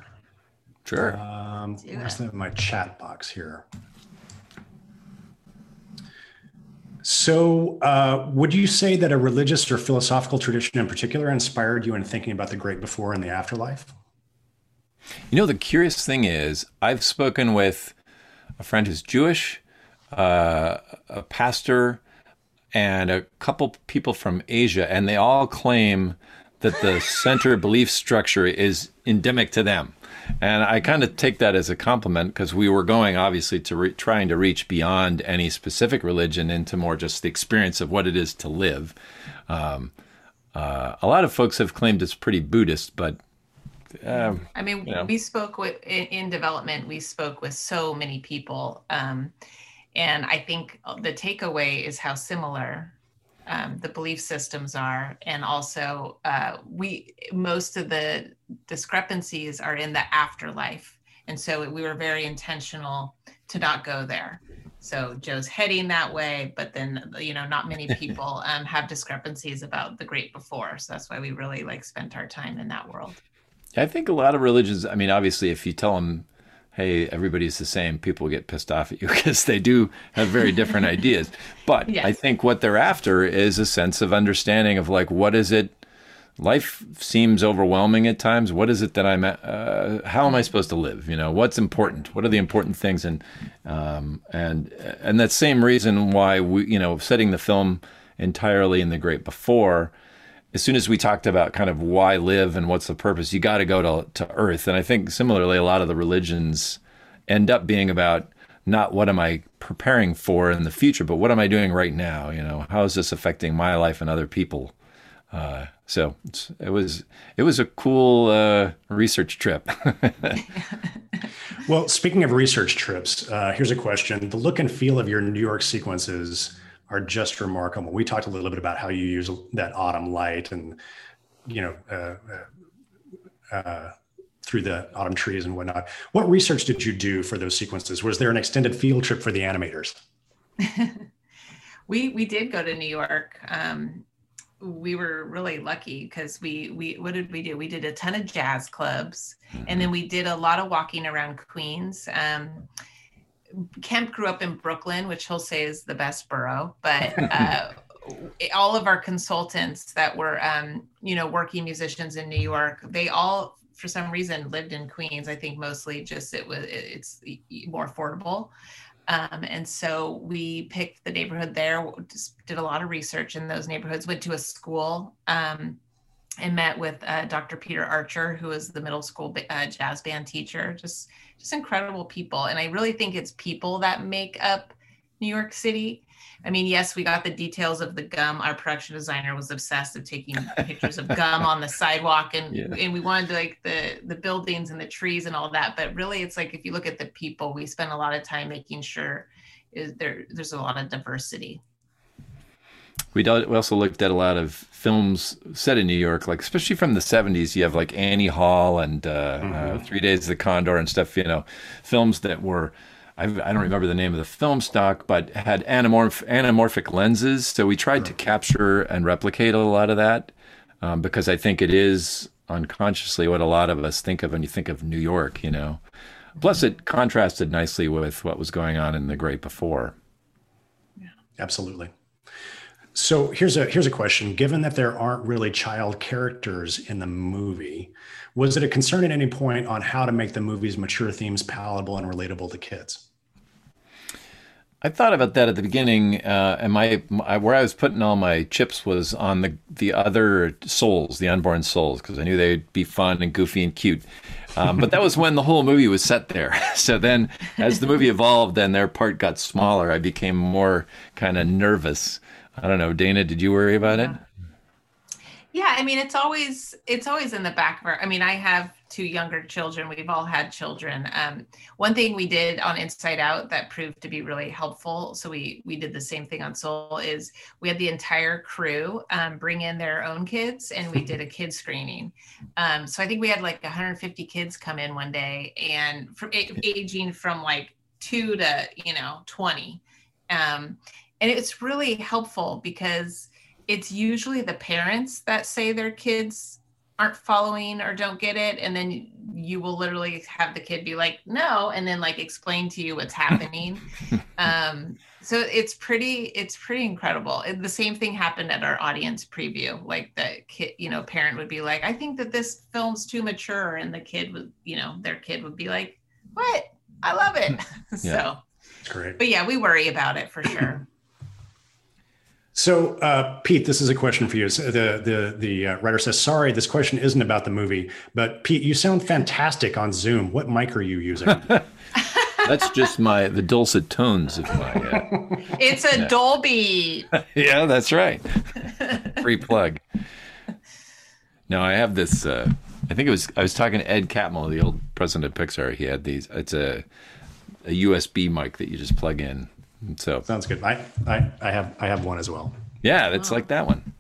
Sure. Um, where's the, my chat box here? So, uh, would you say that a religious or philosophical tradition in particular inspired you in thinking about the great before and the afterlife? You know, the curious thing is, I've spoken with a friend who's Jewish, uh, a pastor, and a couple people from Asia, and they all claim that the center belief structure is endemic to them. And I kind of take that as a compliment because we were going obviously to re- trying to reach beyond any specific religion into more just the experience of what it is to live. Um, uh, a lot of folks have claimed it's pretty Buddhist, but um, I mean, you know. we spoke with in, in, development. We spoke with so many people, um, and I think the takeaway is how similar um, the belief systems are and also uh, we most of the discrepancies are in the afterlife and so we were very intentional to not go there so joe's heading that way but then you know not many people um, have discrepancies about the great before so that's why we really like spent our time in that world i think a lot of religions i mean obviously if you tell them hey, everybody's the same, people get pissed off at you because they do have very different ideas. But yes. I think what they're after is a sense of understanding of like, what is it? Life seems overwhelming at times. What is it that I'm? Uh, how am I supposed to live? You know, what's important? What are the important things? And um, and and that same reason why we, you know, setting the film entirely in the great before as soon as we talked about kind of why live and what's the purpose, you got to go to to Earth. And I think similarly, a lot of the religions end up being about not what am I preparing for in the future, but what am I doing right now? You know, how is this affecting my life and other people? Uh, so it was it was a cool uh, research trip. well, speaking of research trips, uh, here's a question: the look and feel of your New York sequences are just remarkable. We talked a little bit about how you use that autumn light and, you know, uh, uh, uh, through the autumn trees and whatnot. What research did you do for those sequences? Was there an extended field trip for the animators? we we did go to New York. Um, we were really lucky because we we what did we do? We did a ton of jazz clubs, and then we did a lot of walking around Queens. Um, Kemp grew up in Brooklyn, which he'll say is the best borough, but uh, all of our consultants that were, um, you know, working musicians in New York, they all, for some reason, lived in Queens. I think mostly just it was it's more affordable. Um, and so we picked the neighborhood there, just did a lot of research in those neighborhoods, went to a school um, and met with uh, Dr. Peter Archer, who is the middle school uh, jazz band teacher. Just, just incredible people, and I really think it's people that make up New York City. I mean, yes, we got the details of the gum. Our production designer was obsessed with taking pictures of gum on the sidewalk, and yeah. and we wanted like the the buildings and the trees and all that. But really, it's like if you look at the people, we spend a lot of time making sure is there there's a lot of diversity we we also looked at a lot of films set in New York, like especially from the '70s. You have like Annie Hall and uh, mm-hmm. uh, Three Days of the Condor and stuff. You know, films that were I, don't remember the name of the film stock, but had anamorph, anamorphic lenses. So we tried to capture and replicate a lot of that um, because I think it is unconsciously what a lot of us think of when you think of New York. You know, plus it contrasted nicely with what was going on in the great before. Yeah, absolutely. So here's a here's a question. Given that there aren't really child characters in the movie, was it a concern at any point on how to make the movie's mature themes palatable and relatable to kids? I thought about that at the beginning, uh, and my, my, where I was putting all my chips was on the the other souls, the unborn souls, because I knew they'd be fun and goofy and cute. Um, but that was when the whole movie was set there. so then, as the movie evolved and their part got smaller, I became more kind of nervous. I don't know, Dana, did you worry about it? Yeah, I mean, it's always it's always in the back of our. I mean, I have two younger children. We've all had children. Um, one thing we did on Inside Out that proved to be really helpful. So we we did the same thing on Soul. Is we had the entire crew um, bring in their own kids, and we did a kid screening. Um, so I think we had like 150 kids come in one day, and from aging from like two to you know 20, um, and it's really helpful because it's usually the parents that say their kids aren't following or don't get it. And then you will literally have the kid be like no and then like explain to you what's happening. Um so it's pretty it's pretty incredible. The same thing happened at our audience preview like the kid you know parent would be like i think that this film's too mature. And the kid would you know their kid would be like what? I love it. So it's great. but yeah we worry about it for sure so, uh, Pete, this is a question for you. The the the uh, writer says, "Sorry, this question isn't about the movie, but Pete, you sound fantastic on Zoom. What mic are you using?" That's just my the dulcet tones of my. Uh, it's a yeah. Dolby. yeah, that's right. Free plug. No, I have this. Uh, I think it was I was talking to Ed Catmull, the old president of Pixar. He had these. It's a a USB mic that you just plug in so sounds good. I, I, I have I have one as well. Yeah, it's like that one.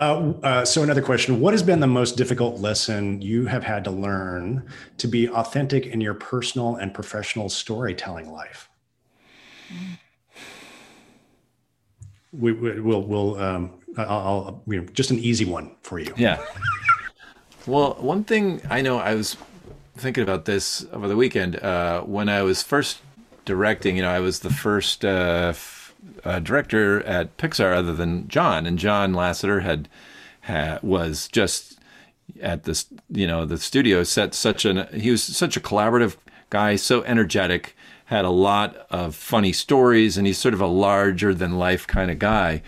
Uh, uh, so another question: What has been the most difficult lesson you have had to learn to be authentic in your personal and professional storytelling life? We, we will we'll um, I'll, I'll you know, just an easy one for you. Yeah. Well, one thing I know I was thinking about this over the weekend uh, when I was first directing, you know, I was the first uh, f- uh, director at Pixar other than John, and John Lasseter had, had was just at this, you know, the studio set such an he was such a collaborative guy, so energetic, had a lot of funny stories, and he's sort of a larger than life kind of guy.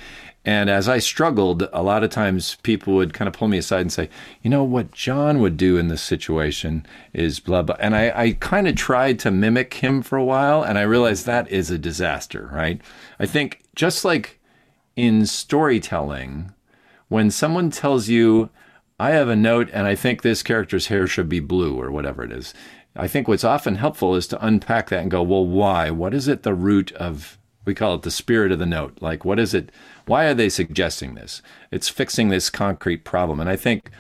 And as I struggled, a lot of times people would kind of pull me aside and say, you know, what John would do in this situation is blah, blah. And I, I kind of tried to mimic him for a while, and I realized that is a disaster, right? I think just like in storytelling, when someone tells you, I have a note and I think this character's hair should be blue or whatever it is, I think what's often helpful is to unpack that and go, well, why? What is it the root of, we call it the spirit of the note? Like, what is it? Why are they suggesting this? It's fixing this concrete problem. And I think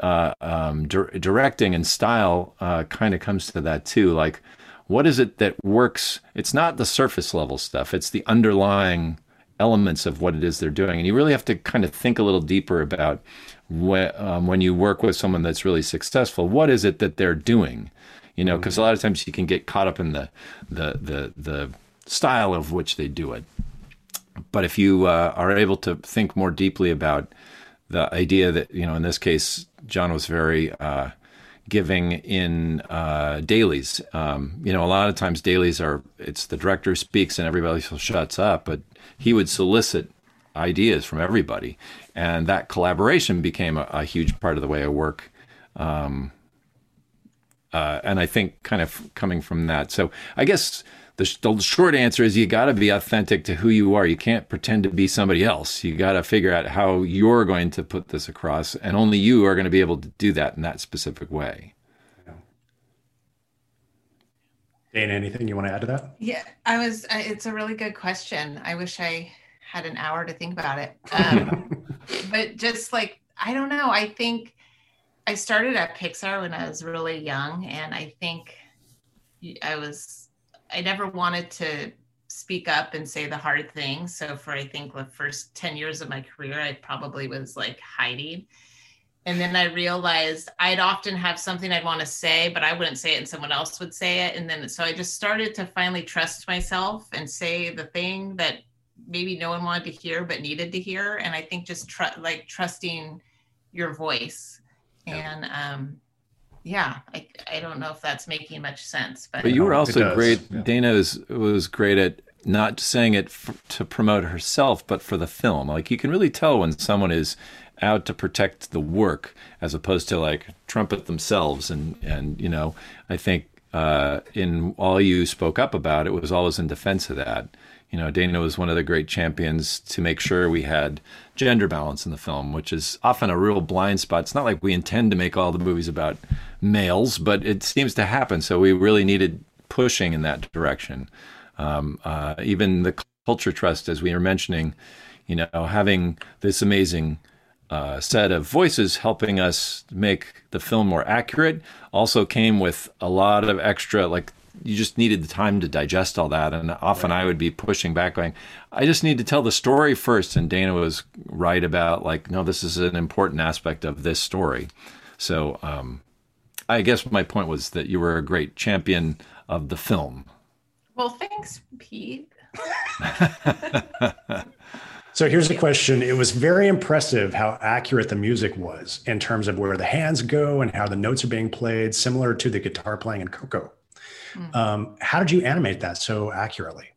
uh, um, di- directing and style uh, kind of comes to that too. Like, what is it that works? It's not the surface level stuff, it's the underlying elements of what it is they're doing. And you really have to kind of think a little deeper about when, um, when you work with someone that's really successful, what is it that they're doing? You know, because a lot of times you can get caught up in the, the, the, the style of which they do it but if you uh, are able to think more deeply about the idea that you know in this case john was very uh, giving in uh, dailies. Um, you know a lot of times dailies are it's the director speaks and everybody shuts up but he would solicit ideas from everybody. And that collaboration became a, a huge part of the way i work um, uh, and i think kind of coming from that. So i guess the, the short answer is you got to be authentic to who you are. You can't pretend to be somebody else. You got to figure out how you're going to put this across, and only you are going to be able to do that in that specific way. Dana, anything you want to add to that? Yeah, I was. It's a really good question. I wish I had an hour to think about it. Um, but just like I don't know. I think I started at Pixar when I was really young, and I think I was I never wanted to speak up and say the hard thing. So for I think the first 10 years of my career, I probably was like hiding. And then I realized I'd often have something I'd want to say, but I wouldn't say it and someone else would say it. And then so I just started to finally trust myself and say the thing that maybe no one wanted to hear but needed to hear and i think just tr- like trusting your voice and um yeah I, I don't know if that's making much sense but but you were also great yeah. dana was was great at not saying it f- to promote herself but for the film. Like you can really tell when someone is out to protect the work as opposed to like trumpet themselves. And and you know i think uh, in all you spoke up about it was always in defense of that you know, Dana was one of the great champions to make sure we had gender balance in the film, which is often a real blind spot. It's not like we intend to make all the movies about males, but it seems to happen. So we really needed pushing in that direction. Um, uh, even the culture trust, as we were mentioning, you know, having this amazing uh, set of voices helping us make the film more accurate also came with a lot of extra, like you just needed the time to digest all that. And often right. I would be pushing back, going, I just need to tell the story first. And Dana was right about, like, no, this is an important aspect of this story. So um, I guess my point was that you were a great champion of the film. Well, thanks, Pete. So here's a question. It was very impressive how accurate the music was in terms of where the hands go and how the notes are being played, similar to the guitar playing in Coco. Mm-hmm. Um, how did you animate that so accurately?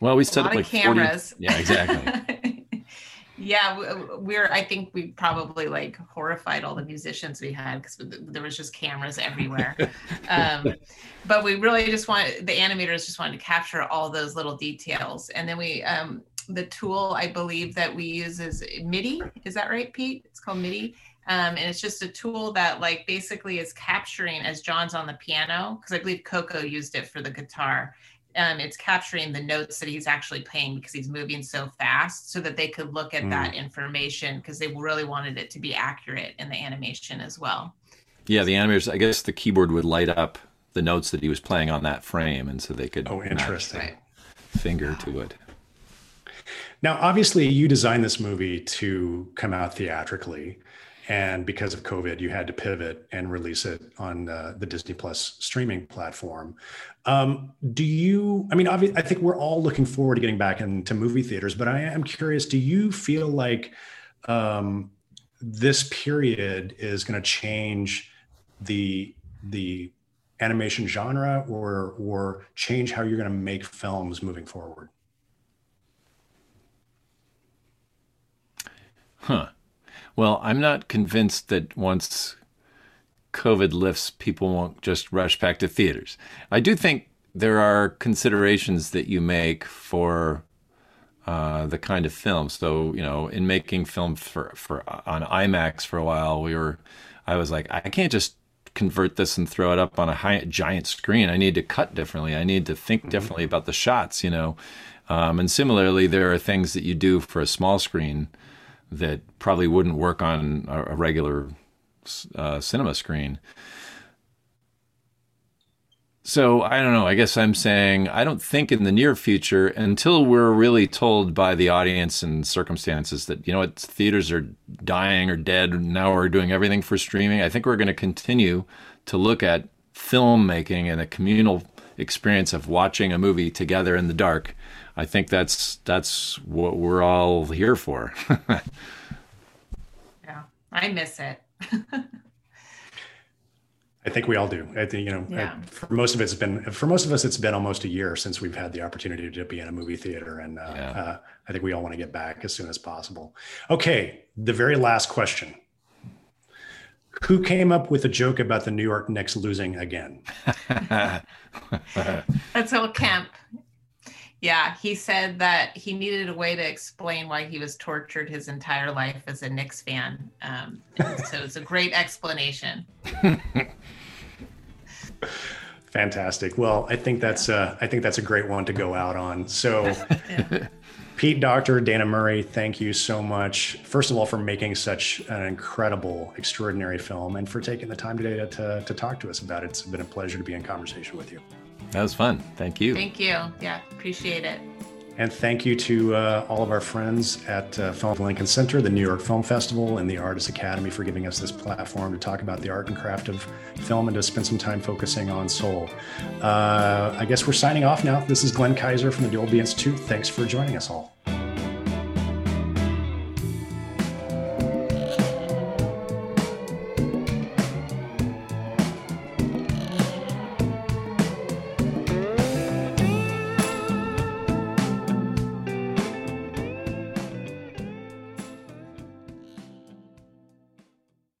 Well, we set up like cameras. 40, yeah, exactly. yeah, we're. I think we probably like horrified all the musicians we had because there was just cameras everywhere. um, but we really just wanted the animators just wanted to capture all those little details, and then we. Um, the tool I believe that we use is MIDI. Is that right, Pete? It's called MIDI um, and it's just a tool that like basically is capturing as Jon's on the piano, because I believe Coco used it for the guitar. Um, it's capturing the notes that he's actually playing because he's moving so fast so that they could look at mm. that information because they really wanted it to be accurate in the animation as well. Yeah, the animators, I guess the keyboard would light up the notes that he was playing on that frame and so they could oh interesting finger to it now obviously you designed this movie to come out theatrically and because of COVID, you had to pivot and release it on uh, the Disney Plus streaming platform. Um, do you? I mean, obviously, I think we're all looking forward to getting back into movie theaters, but I am curious: Do you feel like um, this period is going to change the the animation genre, or or change how you're going to make films moving forward? Huh. Well, I'm not convinced that once COVID lifts, people won't just rush back to theaters. I do think there are considerations that you make for uh, the kind of film. So, you know, in making film for, for on IMAX for a while, we were, I was like, I can't just convert this and throw it up on a high, giant screen. I need to cut differently. I need to think mm-hmm. differently about the shots, you know. Um, and similarly, there are things that you do for a small screen that probably wouldn't work on a, a regular uh, cinema screen. So I don't know. I guess I'm saying I don't think in the near future, until we're really told by the audience and circumstances that you know what theaters are dying or dead. Now we're doing everything for streaming. I think we're going to continue to look at filmmaking and a communal experience of watching a movie together in the dark I think that's that's what we're all here for. yeah, I miss it. I think we all do. I think you know, yeah. I, for most of it's been for most of us, it's been almost a year since we've had the opportunity to be in a movie theater, and uh, yeah. uh, I think we all want to get back as soon as possible. Okay, the very last question: Who came up with a joke about the New York Knicks losing again? That's all Kemp. Yeah, he said that he needed a way to explain why he was tortured his entire life as a Knicks fan. Um, so it's a great explanation. Fantastic. Well, I think that's uh, I think that's a great one to go out on. So, yeah. Pete Docter Dana Murray, thank you so much. First of all, for making such an incredible, extraordinary film, and for taking the time today to, to, to talk to us about it. It's been a pleasure to be in conversation with you. That was fun. Thank you. Thank you. Yeah, appreciate it. And thank you to uh, all of our friends at uh, Film Lincoln Center, the New York Film Festival, and the Artists Academy for giving us this platform to talk about the art and craft of film and to spend some time focusing on soul. Uh, I guess we're signing off now. This is Glenn Kiser from the Dolby Institute. Thanks for joining us all.